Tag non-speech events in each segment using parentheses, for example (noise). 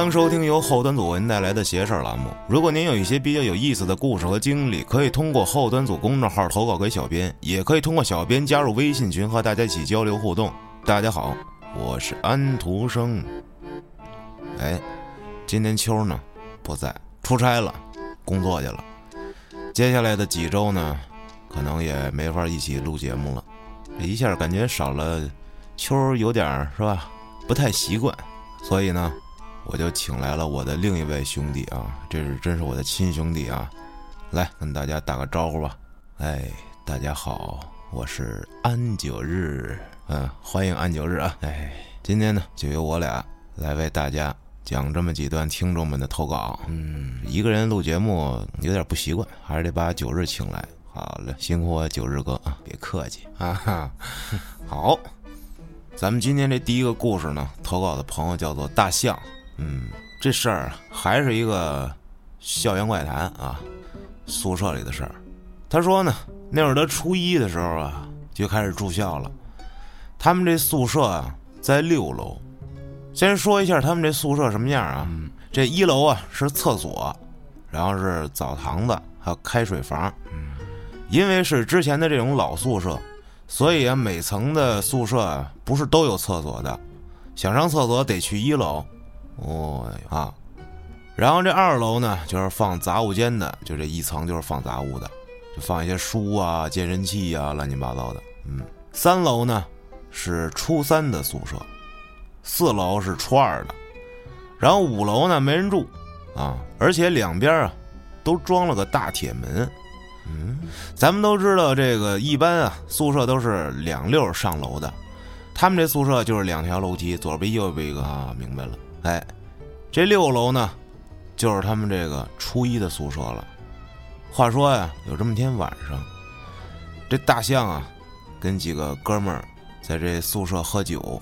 欢迎收听由后端组为您带来的“邪事”栏目。如果您有一些比较有意思的故事和经历，可以通过后端组公众号投稿给小编，也可以通过小编加入微信群和大家一起交流互动。大家好，我是安徒生。哎，今天秋呢不在，出差了，工作去了。接下来的几周呢，可能也没法一起录节目了。一下感觉少了秋，有点是吧？不太习惯，所以呢。我就请来了我的另一位兄弟啊，这是真是我的亲兄弟啊，来跟大家打个招呼吧。哎，大家好，我是安九日，嗯，欢迎安九日啊。哎，今天呢就由我俩来为大家讲这么几段听众们的投稿。嗯，一个人录节目有点不习惯，还是得把九日请来。好嘞，辛苦我九日哥啊，别客气啊。好，咱们今天这第一个故事呢，投稿的朋友叫做大象。嗯，这事儿还是一个校园怪谈啊，宿舍里的事儿。他说呢，那会儿他初一的时候啊，就开始住校了。他们这宿舍啊，在六楼。先说一下他们这宿舍什么样啊？这一楼啊是厕所，然后是澡堂子，还有开水房。因为是之前的这种老宿舍，所以啊，每层的宿舍不是都有厕所的，想上厕所得去一楼。哦啊，然后这二楼呢，就是放杂物间的，就这一层就是放杂物的，就放一些书啊、健身器啊，乱七八糟的。嗯，三楼呢是初三的宿舍，四楼是初二的，然后五楼呢没人住啊，而且两边啊都装了个大铁门。嗯，咱们都知道这个一般啊，宿舍都是两溜上楼的，他们这宿舍就是两条楼梯，左边右边一个啊，明白了。哎，这六楼呢，就是他们这个初一的宿舍了。话说呀，有这么天晚上，这大象啊，跟几个哥们儿在这宿舍喝酒，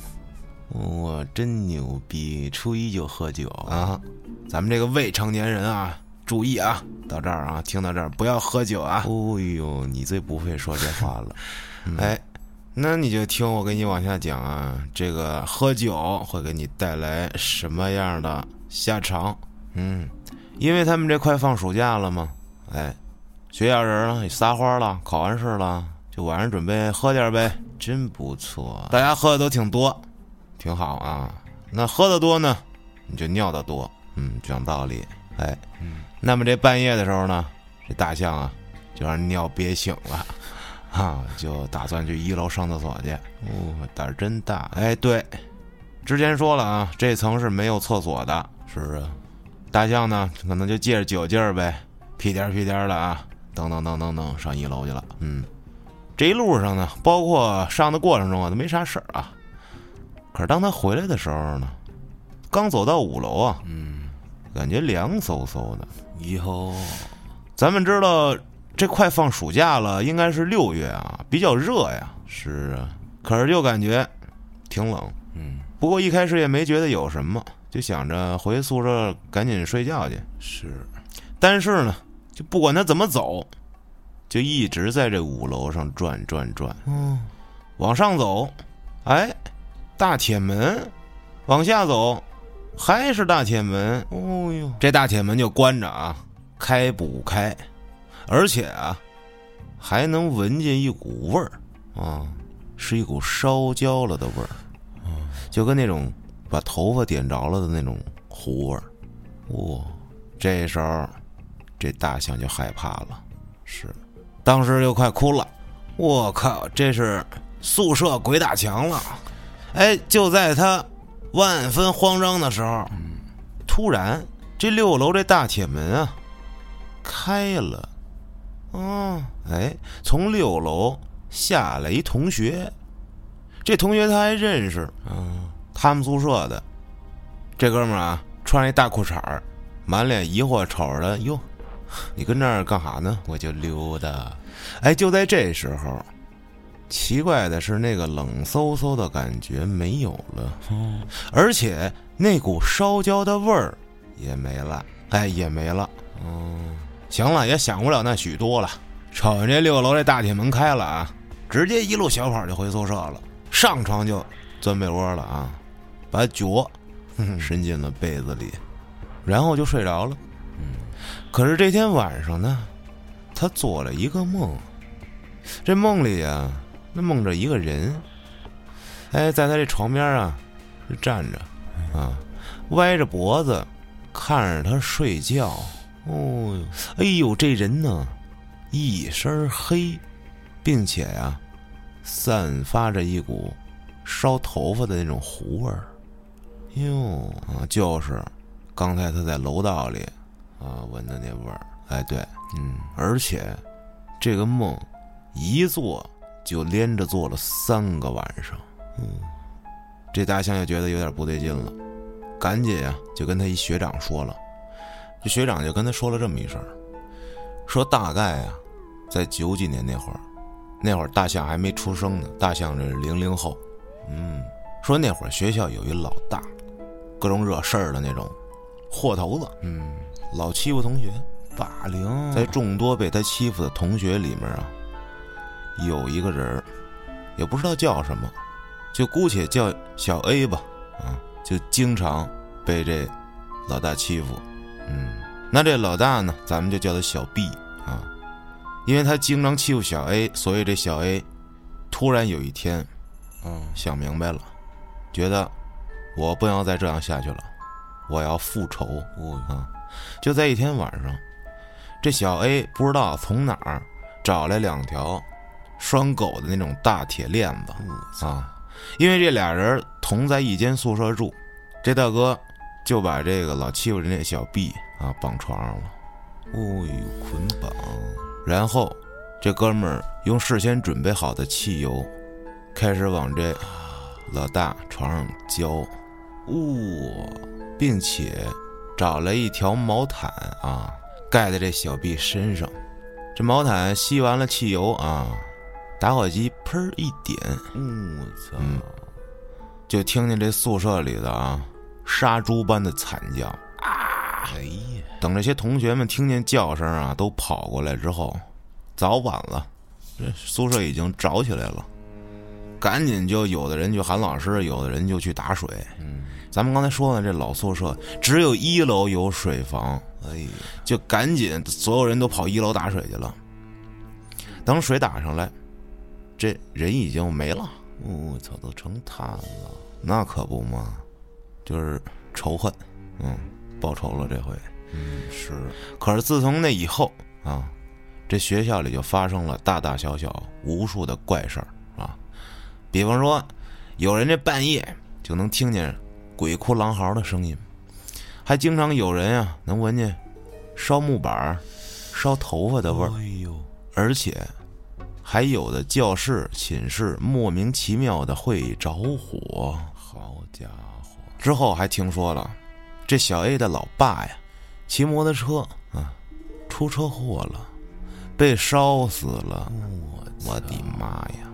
我，真牛逼！初一就喝酒啊！咱们这个未成年人啊，注意啊！到这儿啊，听到这儿不要喝酒啊！哦呦，你最不会说这话了，(laughs) 哎。那你就听我给你往下讲啊，这个喝酒会给你带来什么样的下场？嗯，因为他们这快放暑假了嘛，哎，学校人也撒欢了，考完试了，就晚上准备喝点呗，真不错，大家喝的都挺多，挺好啊。那喝的多呢，你就尿的多，嗯，讲道理，哎，那么这半夜的时候呢，这大象啊，就让尿憋醒了。啊，就打算去一楼上厕所去。哦，胆儿真大。哎，对，之前说了啊，这层是没有厕所的。是不是，大象呢，可能就借着酒劲儿呗，屁颠屁颠的啊，噔噔噔噔噔上一楼去了。嗯，这一路上呢，包括上的过程中啊，都没啥事儿啊。可是当他回来的时候呢，刚走到五楼啊，嗯，感觉凉飕飕的。以后，咱们知道。这快放暑假了，应该是六月啊，比较热呀。是啊，可是就感觉挺冷。嗯，不过一开始也没觉得有什么，就想着回宿舍赶紧睡觉去。是，但是呢，就不管他怎么走，就一直在这五楼上转转转。嗯，往上走，哎，大铁门；往下走，还是大铁门。哦呦，这大铁门就关着啊，开不开。而且啊，还能闻见一股味儿啊，是一股烧焦了的味儿，就跟那种把头发点着了的那种糊味儿。哇，这时候这大象就害怕了，是，当时就快哭了。我靠，这是宿舍鬼打墙了！哎，就在他万分慌张的时候，突然这六楼这大铁门啊开了。哦，哎，从六楼下来一同学，这同学他还认识，嗯，他们宿舍的。这哥们儿啊，穿一大裤衩儿，满脸疑惑瞅着他，哟，你跟这儿干哈呢？我就溜达。哎，就在这时候，奇怪的是，那个冷飕飕的感觉没有了，而且那股烧焦的味儿也没了，哎，也没了，嗯。行了，也想不了那许多了。瞅见这六楼这大铁门开了啊，直接一路小跑就回宿舍了，上床就钻被窝了啊，把脚伸进了被子里，然后就睡着了。可是这天晚上呢，他做了一个梦，这梦里啊，那梦着一个人，哎，在他这床边啊，就站着，啊，歪着脖子看着他睡觉。哦，哎呦，这人呢，一身黑，并且呀，散发着一股烧头发的那种糊味儿。哟啊，就是刚才他在楼道里啊闻的那味儿。哎，对，嗯，而且这个梦一做就连着做了三个晚上。嗯，这大象就觉得有点不对劲了，赶紧啊就跟他一学长说了。这学长就跟他说了这么一声，说大概啊，在九几年那会儿，那会儿大象还没出生呢，大象这是零零后，嗯，说那会儿学校有一老大，各种惹事儿的那种，货头子，嗯，老欺负同学，霸凌，在众多被他欺负的同学里面啊，有一个人也不知道叫什么，就姑且叫小 A 吧，啊，就经常被这老大欺负。嗯，那这老大呢，咱们就叫他小 B 啊，因为他经常欺负小 A，所以这小 A 突然有一天，嗯，想明白了，觉得我不能再这样下去了，我要复仇啊！就在一天晚上，这小 A 不知道从哪儿找来两条拴狗的那种大铁链子啊，因为这俩人同在一间宿舍住，这大哥。就把这个老欺负人家小 B 啊绑床上了，哦呦捆绑，然后这哥们儿用事先准备好的汽油，开始往这老大床上浇，哇，并且找了一条毛毯啊盖在这小 B 身上，这毛毯吸完了汽油啊，打火机喷一点，我操，就听见这宿舍里的啊。杀猪般的惨叫啊！哎呀，等这些同学们听见叫声啊，都跑过来之后，早晚了，这宿舍已经着起来了。赶紧就有的人就喊老师，有的人就去打水。嗯，咱们刚才说的这老宿舍只有一楼有水房，哎呀，就赶紧所有人都跑一楼打水去了。等水打上来，这人已经没了。我操，都成炭了。那可不嘛。就是仇恨，嗯，报仇了这回，嗯是。可是自从那以后啊，这学校里就发生了大大小小无数的怪事儿啊。比方说，有人这半夜就能听见鬼哭狼嚎的声音，还经常有人啊能闻见烧木板、烧头发的味儿。哎呦，而且还有的教室、寝室莫名其妙的会着火。好家伙！之后还听说了，这小 A 的老爸呀，骑摩托车啊，出车祸了，被烧死了。我我的妈呀！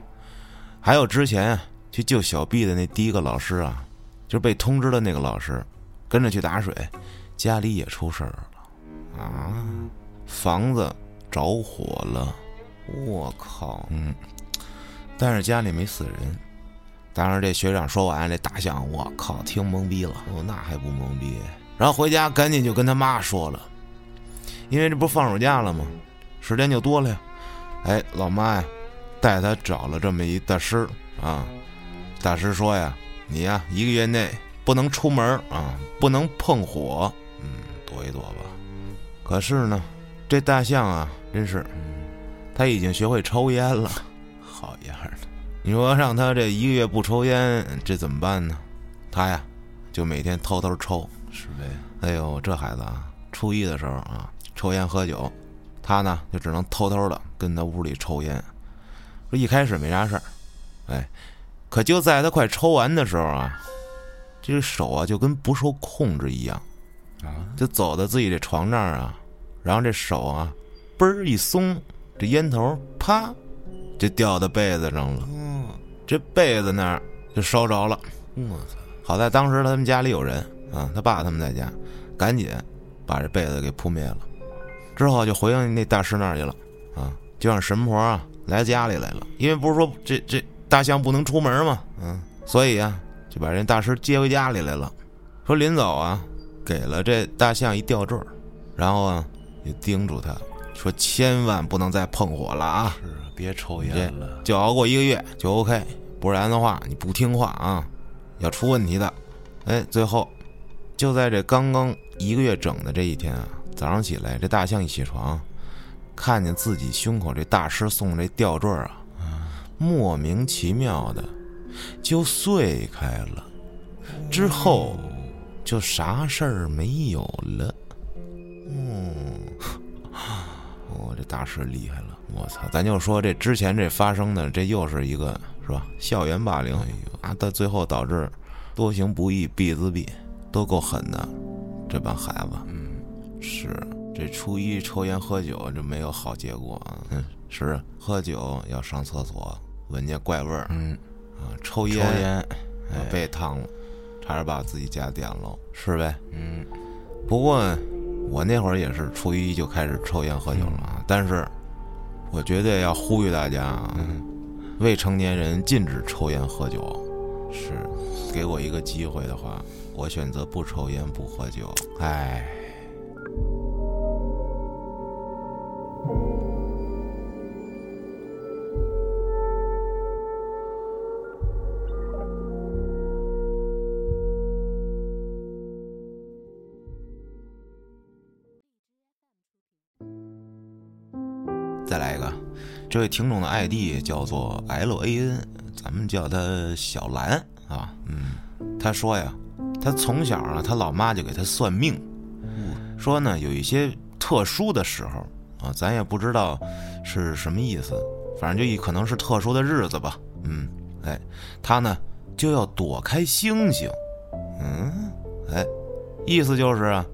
还有之前去救小 B 的那第一个老师啊，就是被通知的那个老师，跟着去打水，家里也出事儿了啊，房子着火了。我靠！嗯，但是家里没死人。当时这学长说完，这大象我靠，听懵逼了。哦，那还不懵逼？然后回家赶紧就跟他妈说了，因为这不放暑假了吗？时间就多了呀。哎，老妈呀，带他找了这么一大师啊。大师说呀，你呀一个月内不能出门啊，不能碰火。嗯，躲一躲吧。可是呢，这大象啊，真是，他已经学会抽烟了。好样的！你说让他这一个月不抽烟，这怎么办呢？他呀，就每天偷偷抽，是呗。哎呦，这孩子啊，初一的时候啊，抽烟喝酒，他呢就只能偷偷的跟他屋里抽烟。说一开始没啥事儿，哎，可就在他快抽完的时候啊，这手啊就跟不受控制一样，啊，就走到自己这床那儿啊，然后这手啊，嘣儿一松，这烟头啪就掉到被子上了。这被子那儿就烧着了，我操！好在当时他们家里有人啊，他爸他们在家，赶紧把这被子给扑灭了。之后就回应那大师那儿去了，啊，就让神婆啊来家里来了。因为不是说这这大象不能出门嘛，嗯，所以啊就把人大师接回家里来了。说临走啊，给了这大象一吊坠儿，然后啊，也叮嘱他说，千万不能再碰火了啊，是别抽烟了，就熬过一个月就 OK，不然的话你不听话啊，要出问题的。哎，最后就在这刚刚一个月整的这一天啊，早上起来，这大象一起床，看见自己胸口这大师送这吊坠儿啊，莫名其妙的就碎开了，之后就啥事儿没有了。嗯，我 (laughs) 这大师厉害了，我操！咱就说这之前这发生的，这又是一个是吧？校园霸凌，啊，到最后导致多行不义必自毙，都够狠的，这帮孩子。嗯，是这初一抽烟喝酒就没有好结果啊。嗯，是喝酒要上厕所，闻见怪味儿。嗯啊，抽烟抽烟烟，啊被烫了，差点把自己家点了，是呗？嗯，不过我那会儿也是初一就开始抽烟喝酒了啊，但是我绝对要呼吁大家啊，未成年人禁止抽烟喝酒。是，给我一个机会的话，我选择不抽烟不喝酒。哎，这位听众的 ID 叫做 L A N，咱们叫他小兰啊。嗯，他说呀，他从小啊，他老妈就给他算命，说呢有一些特殊的时候啊，咱也不知道是什么意思，反正就一可能是特殊的日子吧。嗯，哎，他呢就要躲开星星。嗯，哎，意思就是啊，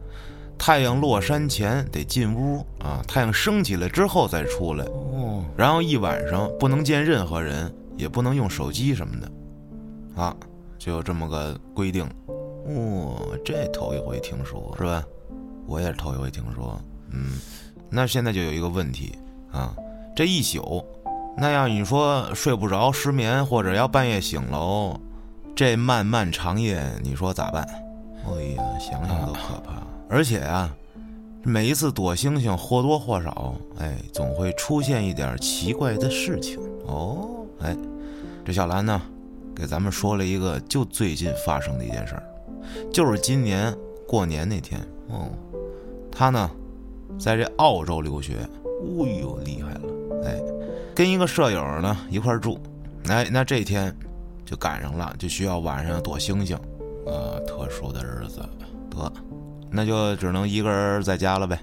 太阳落山前得进屋啊，太阳升起来之后再出来。哦，然后一晚上不能见任何人，也不能用手机什么的，啊，就有这么个规定。哦，这头一回听说，是吧？我也是头一回听说。嗯，那现在就有一个问题啊，这一宿，那要你说睡不着、失眠，或者要半夜醒喽，这漫漫长夜，你说咋办？哎呀，想想都可怕。而且啊，每一次躲星星或多或少，哎，总会出现一点奇怪的事情。哦。哎，这小兰呢，给咱们说了一个就最近发生的一件事儿，就是今年过年那天。哦，她呢在这澳洲留学，哦呦厉害了，哎，跟一个舍友呢一块住，哎，那这天就赶上了，就需要晚上躲星星，啊，特殊的日子，得，那就只能一个人在家了呗。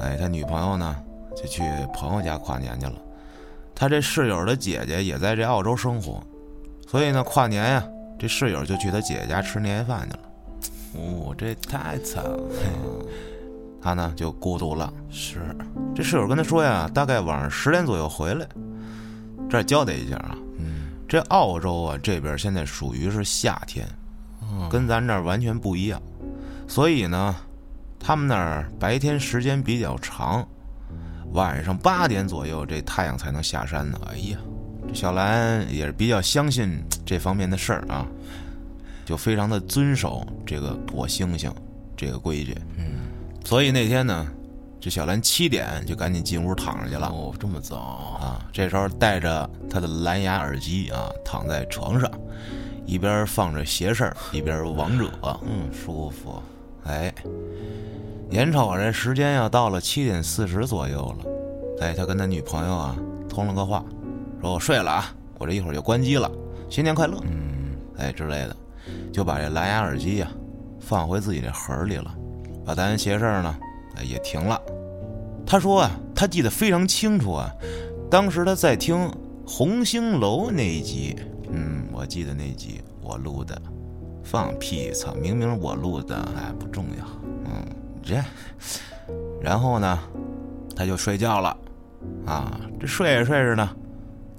哎，他女朋友呢，就去朋友家跨年去了。他这室友的姐姐也在这澳洲生活，所以呢，跨年呀，这室友就去他姐姐家吃年夜饭去了。哦，这太惨了，他呢就孤独了。是，这室友跟他说呀，大概晚上十点左右回来。这儿交代一下啊，嗯，这澳洲啊这边现在属于是夏天，哦跟咱这儿完全不一样，所以呢，他们那儿白天时间比较长，晚上八点左右这太阳才能下山呢。哎呀，这小兰也是比较相信这方面的事儿啊，就非常的遵守这个躲星星这个规矩。嗯，所以那天呢，这小兰七点就赶紧进屋躺上去了。哦，这么早，啊，这时候带着他的蓝牙耳机啊，躺在床上，一边放着邪事儿，一边王者，嗯，舒服。哎，眼瞅着时间要到了七点四十左右了，哎，他跟他女朋友啊通了个话，说我睡了啊，我这一会儿就关机了，新年快乐，嗯，哎之类的，就把这蓝牙耳机呀、放回自己这盒儿里了，把咱邪事儿呢，哎也停了。他说啊，他记得非常清楚啊，当时他在听《红星楼》那一集，嗯，我记得那集我录的，放屁，操，明明我录的，哎，不重要，嗯，这，然后呢，他就睡觉了，啊，这睡着睡着呢，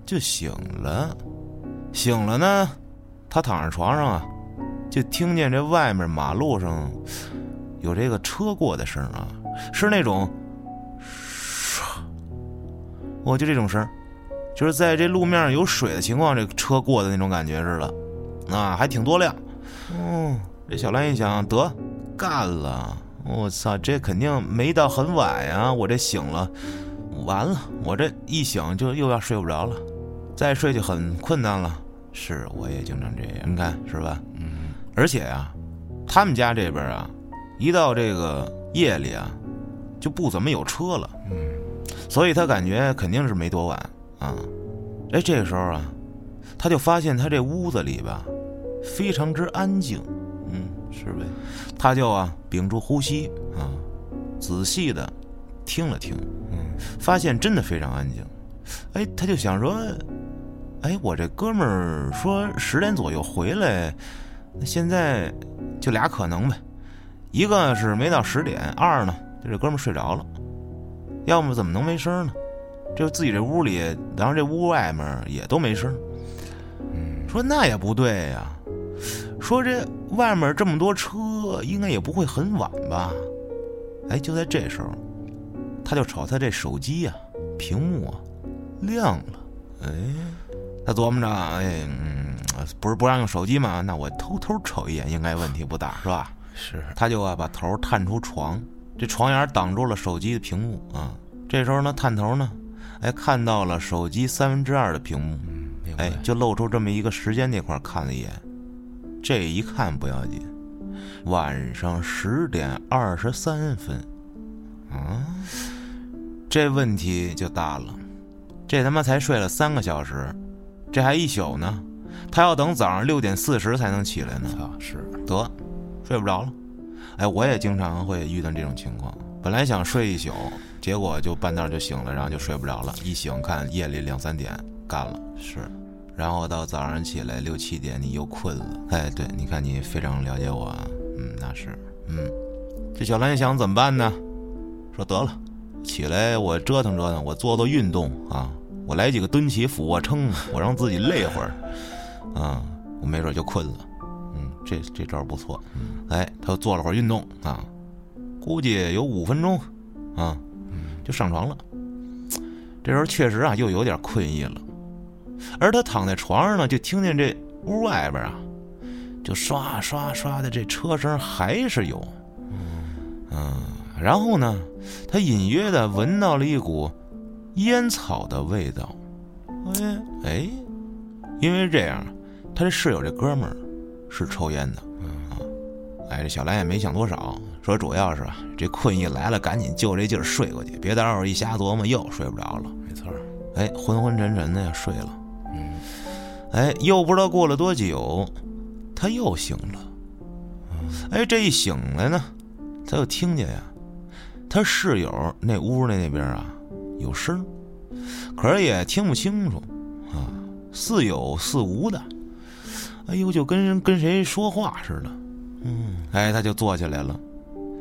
就醒了，醒了呢，他躺在床上啊，就听见这外面马路上有这个车过的声啊，是那种。我就这种声，就是在这路面上有水的情况，这车过的那种感觉似的，啊，还挺多辆。嗯，这小兰一想，得干了，我操，这肯定没到很晚呀，我这醒了，完了，我这一醒就又要睡不着了，再睡就很困难了。是，我也经常这样，你看是吧？嗯，而且啊，他们家这边啊，一到这个夜里啊，就不怎么有车了。嗯，所以他感觉肯定是没多晚啊。哎，这个时候啊，他就发现他这屋子里吧，非常之安静。嗯，是呗。他就啊屏住呼吸啊，仔细的听了听，嗯，发现真的非常安静。哎，他就想说，哎，我这哥们儿说十点左右回来，那现在就俩可能呗，一个是没到十点，二呢，就这哥们儿睡着了，要么怎么能没声呢？就自己这屋里，然后这屋外面也都没声。嗯，说那也不对呀、说这外面这么多车，应该也不会很晚吧？哎，就在这时候，他就瞅他这手机呀、屏幕啊亮了。哎，他琢磨着，哎，嗯，不是不让用手机吗？那我偷偷瞅一眼，应该问题不大，是吧？是。他就啊把头探出床，这床沿挡住了手机的屏幕啊。这时候呢，探头呢，哎，看到了手机三分之二的屏幕，哎，就露出这么一个时间那块儿看了一眼。这一看不要紧，晚上十点二十三分，啊，这问题就大了。这他妈才睡了三个小时，这还一宿呢，他要等早上六点四十才能起来呢。操，是。得，睡不着了。哎，我也经常会遇到这种情况。本来想睡一宿，结果就半道就醒了，然后就睡不着了。一醒看夜里两三点，干了。是。然后到早上起来六七点，你又困了。哎，对，你看你非常了解我啊。嗯，那是。嗯，这小兰想怎么办呢？说得了，起来我折腾折腾，我做做运动啊，我来几个蹲起、俯卧撑，我让自己累会儿，啊，我没准就困了。嗯，这这招不错。嗯，哎，他又做了会儿运动啊，估计有五分钟，啊，就上床了。这时候确实啊，又有点困意了。而他躺在床上呢，就听见这屋外边啊，就刷刷刷的这车声还是有。嗯，然后呢，他隐约的闻到了一股烟草的味道。哎哎，因为这样，他这室友这哥们儿是抽烟的。啊，哎，这小兰也没想多少，说主要是啊，这困意来了，赶紧就这劲儿睡过去，别到时候一瞎琢磨又睡不着了。没错。哎，昏昏沉沉的呀，睡了。嗯，哎，又不知道过了多久，他又醒了。哎，这一醒来呢，他又听见呀，他室友那屋那那边啊有声，可是也听不清楚啊，似有似无的。哎呦，就跟人跟谁说话似的。嗯，哎，他就坐起来了，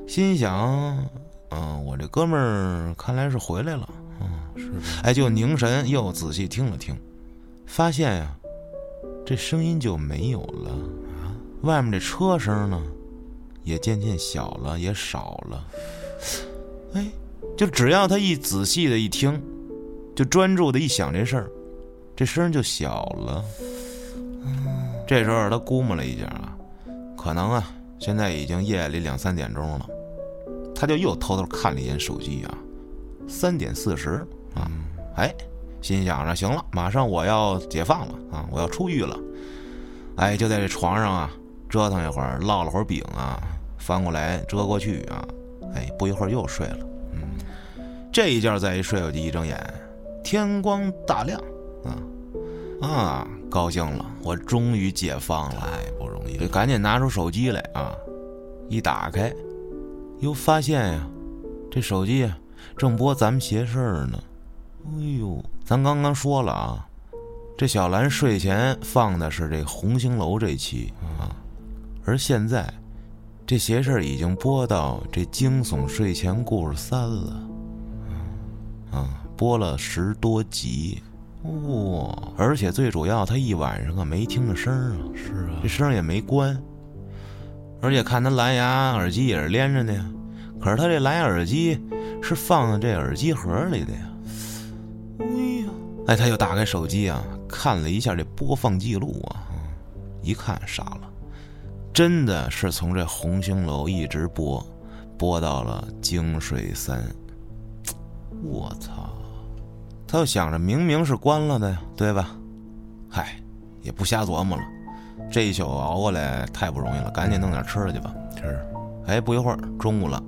心想，嗯、我这哥们儿看来是回来了。嗯，是呗。哎，就凝神又仔细听了听，发现呀，这声音就没有了啊。外面这车声呢，也渐渐小了，也少了。哎，就只要他一仔细的一听，就专注的一想这事儿，这声就小了。这时候他估摸了一下啊，可能啊，现在已经夜里两三点钟了，他就又偷偷看了一眼手机啊，三点四十啊，哎，心想着行了，马上我要解放了啊，我要出狱了。哎，就在这床上啊折腾一会儿，烙了会儿饼啊，翻过来折过去啊，哎，不一会儿又睡了。嗯，这一觉再一睡，我就一睁眼，天光大亮啊啊，高兴了，我终于解放了。哎不容易就。赶紧拿出手机来啊！一打开，又发现呀，这手机正播咱们邪事儿呢。哎呦，咱刚刚说了啊，这小兰睡前放的是这《红星楼》这期啊，而现在这邪事儿已经播到这惊悚睡前故事三了，啊，播了十多集。哇、而且最主要，他一晚上啊没听着声儿啊，是啊这，声儿也没关，而且看他蓝牙耳机也是连着的呀，可是他这蓝牙耳机是放在这耳机盒里的呀。哎他又打开手机啊，看了一下这播放记录啊，一看傻了，真的是从这红星楼一直播，播到了京水三。我操！他又想着明明是关了的呀，对吧？嗨，也不瞎琢磨了。这一宿熬过来太不容易了，赶紧弄点吃的去吧。是，哎，不一会儿中午了，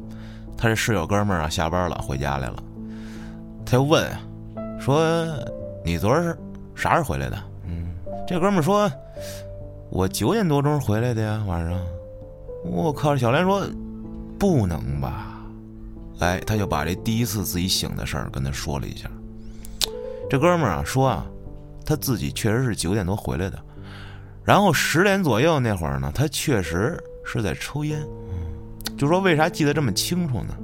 他这室友哥们儿啊下班了，回家来了。他又问，说：“你昨儿是啥时候回来的？”嗯，这哥们儿说：“我九点多钟回来的呀，晚上。”我靠！小莲说：“不能吧？”哎，他就把这第一次自己醒的事儿跟他说了一下。这哥们儿啊说啊，他自己确实是九点多回来的，然后十点左右那会儿呢，他确实是在抽烟。就说为啥记得这么清楚呢？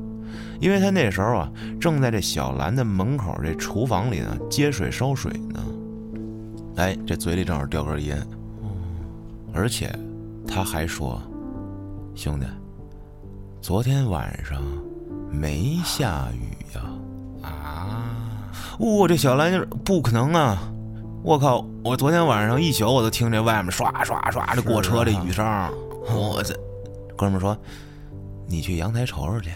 因为他那时候啊，正在这小兰的门口这厨房里呢接水烧水呢。哎，这嘴里正好叼根烟，而且他还说：“兄弟，昨天晚上没下雨呀。”啊，我、这小兰就是不可能啊！我靠！我昨天晚上一宿我都听这外面刷刷刷的过车这雨声。我这哥们说：“你去阳台瞅瞅去。”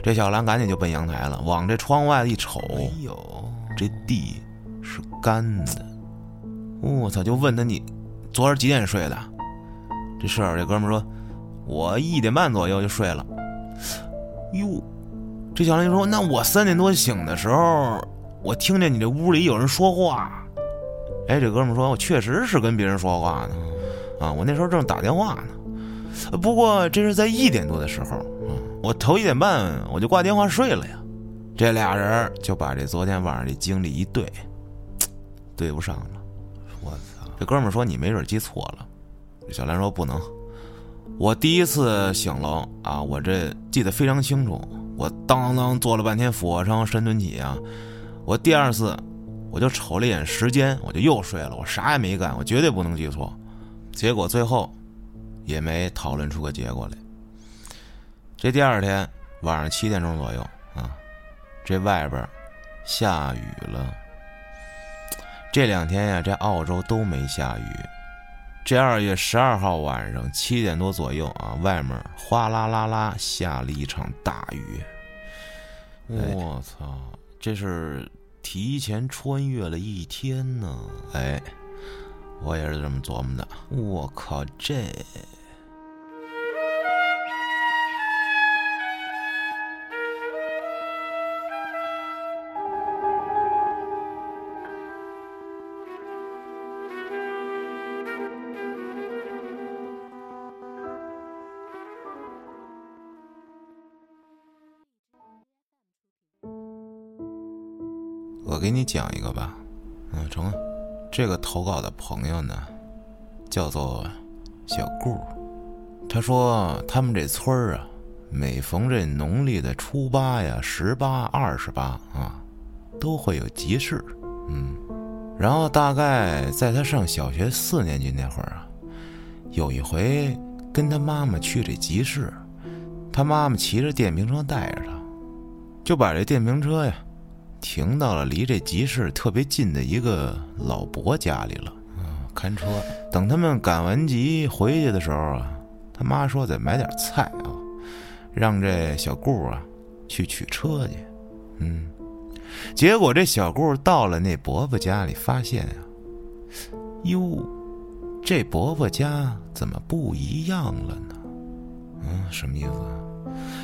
这小兰赶紧就奔阳台了，往这窗外一瞅，哎呦，这地是干的。我操！就问他你昨儿几点睡的？这室友这哥们儿说：“我一点半左右就睡了。”哟，这小兰就说：“那我三点多醒的时候，我听见你这屋里有人说话。”哎，这哥们儿说：“我确实是跟别人说话呢，啊，我那时候正打电话呢。不过这是在一点多的时候，啊，我头一点半我就挂电话睡了呀。”这俩人就把这昨天晚上的经历一对，对不上了。我操，这哥们儿说：“你没准记错了。”小兰说：“不能，我第一次醒了啊，我这记得非常清楚。我当当当做了半天俯卧撑、深蹲起啊。我第二次我就瞅了一眼时间，我就又睡了。我啥也没干，我绝对不能记错。结果最后也没讨论出个结果来。这第二天晚上七点钟左右啊，这外边下雨了。这两天呀，这澳洲都没下雨。这二月十二号晚上七点多左右啊，外面哗啦啦啦下了一场大雨。我操，这是提前穿越了一天呢！哎，我也是这么琢磨的。我靠，这给你讲一个吧。嗯，成啊。这个投稿的朋友呢，叫做小顾。他说他们这村儿啊，每逢这农历的初八呀、十八、二十八啊，都会有集市。嗯，然后大概在他上小学四年级那会儿啊，有一回跟他妈妈去这集市，他妈妈骑着电瓶车带着他，就把这电瓶车呀。停到了离这集市特别近的一个老伯家里了，嗯，看车。等他们赶完集回去的时候啊，他妈说得买点菜啊，让这小顾啊去取车去。嗯，结果这小顾到了那伯伯家里，发现呀，哟，这伯伯家怎么不一样了呢？嗯，什么意思？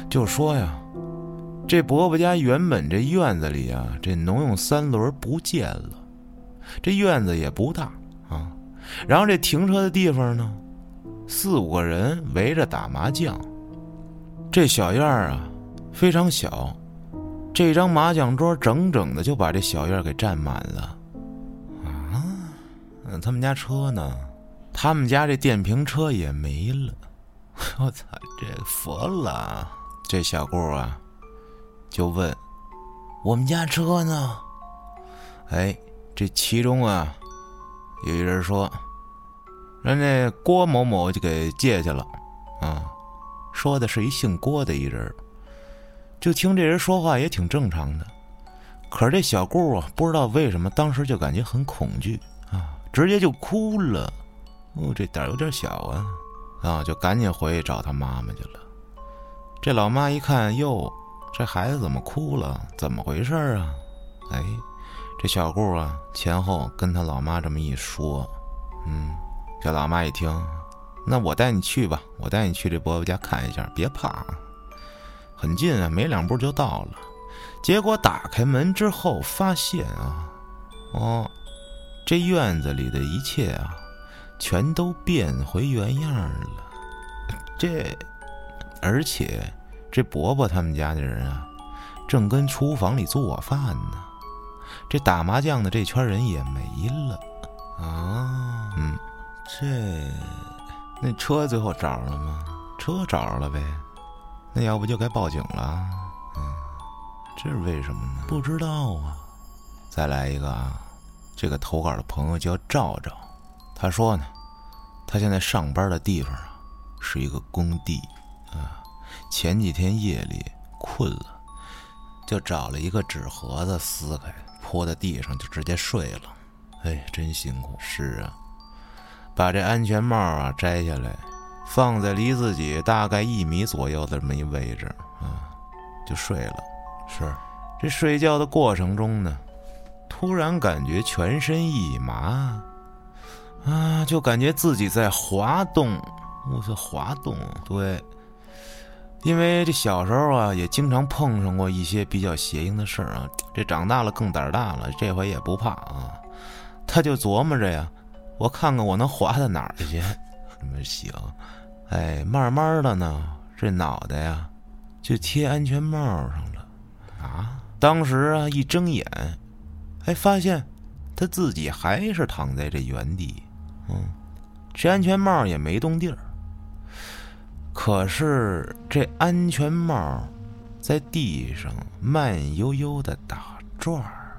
就说呀。这伯伯家原本这院子里啊，这农用三轮不见了，这院子也不大啊，然后这停车的地方呢，四五个人围着打麻将，这小院儿啊非常小，这张麻将桌整整的就把这小院给占满了，啊，嗯，他们家车呢？他们家这电瓶车也没了，(laughs) 我操，这佛了！这小顾啊。就问：“我们家车呢？”哎，这其中啊，有一人说：“人那郭某某就给借去了。”啊，说的是一姓郭的一人。就听这人说话也挺正常的，可是这小顾啊，不知道为什么当时就感觉很恐惧啊，直接就哭了。哦，这胆有点小啊。啊，就赶紧回去找他妈妈去了。这老妈一看，哟，这孩子怎么哭了？怎么回事啊？哎，这小顾啊，前后跟他老妈这么一说，嗯，这老妈一听，那我带你去吧，我带你去这伯伯家看一下，别怕，很近啊，没两步就到了。结果打开门之后，发现啊，哦，这院子里的一切啊，全都变回原样了。这，而且这伯伯他们家的人啊，正跟厨房里做饭呢。这打麻将的这圈人也没了啊。嗯，这那车最后找着了吗？车找着了呗。那要不就该报警了。嗯，这是为什么呢？不知道啊。再来一个啊，这个投稿的朋友叫赵赵，他说呢，他现在上班的地方啊是一个工地啊。前几天夜里困了，就找了一个纸盒子撕开。泼在地上就直接睡了，哎，真辛苦。是啊，把这安全帽啊摘下来，放在离自己大概一米左右的这么一位置啊，就睡了。是，这睡觉的过程中呢，突然感觉全身一麻，啊，就感觉自己在滑动。我操，滑动，对。因为这小时候啊，也经常碰上过一些比较邪性的事儿啊。这长大了更胆大了，这回也不怕啊。他就琢磨着呀，我看看我能滑到哪儿去。这么行，哎，慢慢的呢，这脑袋呀就贴安全帽上了啊。当时啊，一睁眼，哎，发现他自己还是躺在这原地，嗯，这安全帽也没动地儿。可是这安全帽在地上慢悠悠的打转儿，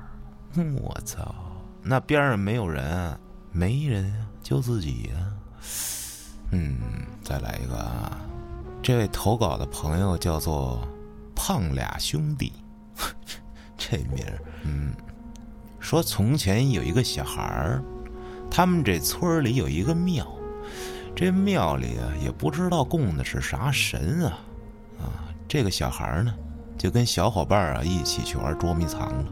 我操！那边上没有人，没人啊，就自己呀。嗯，再来一个啊！这位投稿的朋友叫做胖俩兄弟，(laughs) 这名儿，嗯，说从前有一个小孩儿，他们这村里有一个庙。这庙里啊，也不知道供的是啥神啊，啊，这个小孩呢，就跟小伙伴啊一起去玩捉迷藏了，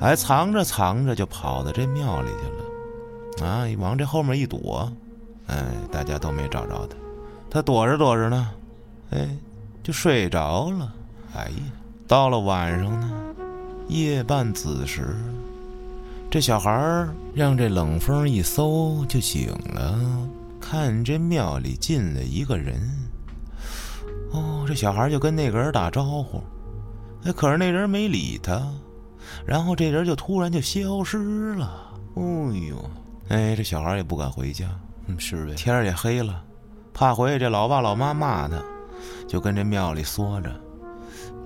哎，藏着藏着就跑到这庙里去了，啊，往这后面一躲，哎，大家都没找着他，他躲着躲着呢，哎，就睡着了，哎呀，到了晚上呢，夜半子时，这小孩让这冷风一搜就醒了。看这庙里进了一个人，哦，这小孩就跟那个人打招呼，哎，可是那人没理他，然后这人就突然就消失了。哎呦，哎，这小孩也不敢回家，嗯，是呗，天也黑了，怕回去这老爸老妈骂他，就跟这庙里缩着。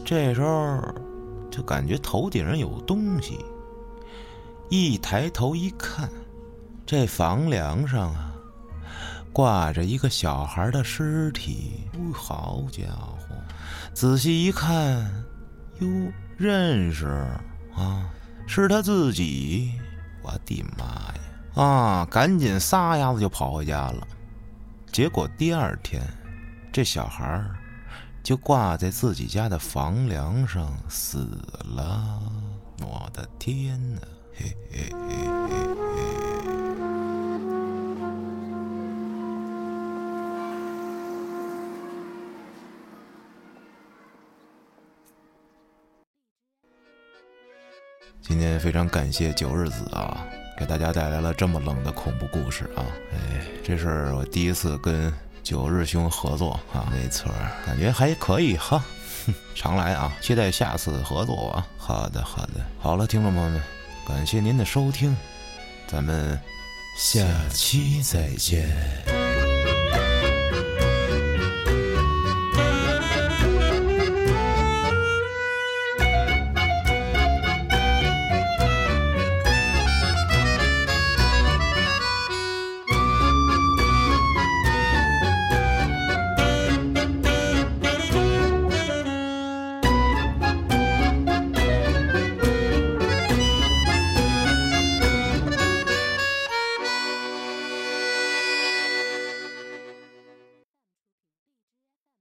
这时候就感觉头顶上有东西，一抬头一看，这房梁上啊。挂着一个小孩的尸体，好家伙！仔细一看，哟，认识啊，是他自己！我的妈呀！啊，赶紧撒丫子就跑回家了。结果第二天，这小孩就挂在自己家的房梁上死了。我的天哪！嘿嘿嘿嘿嘿。今天非常感谢九日子啊，给大家带来了这么冷的恐怖故事啊！哎，这是我第一次跟九日兄合作啊，没错，感觉还可以哈，(laughs) 常来啊，期待下次合作啊！好的，好的，好了，听众朋友们，感谢您的收听，咱们下期再见。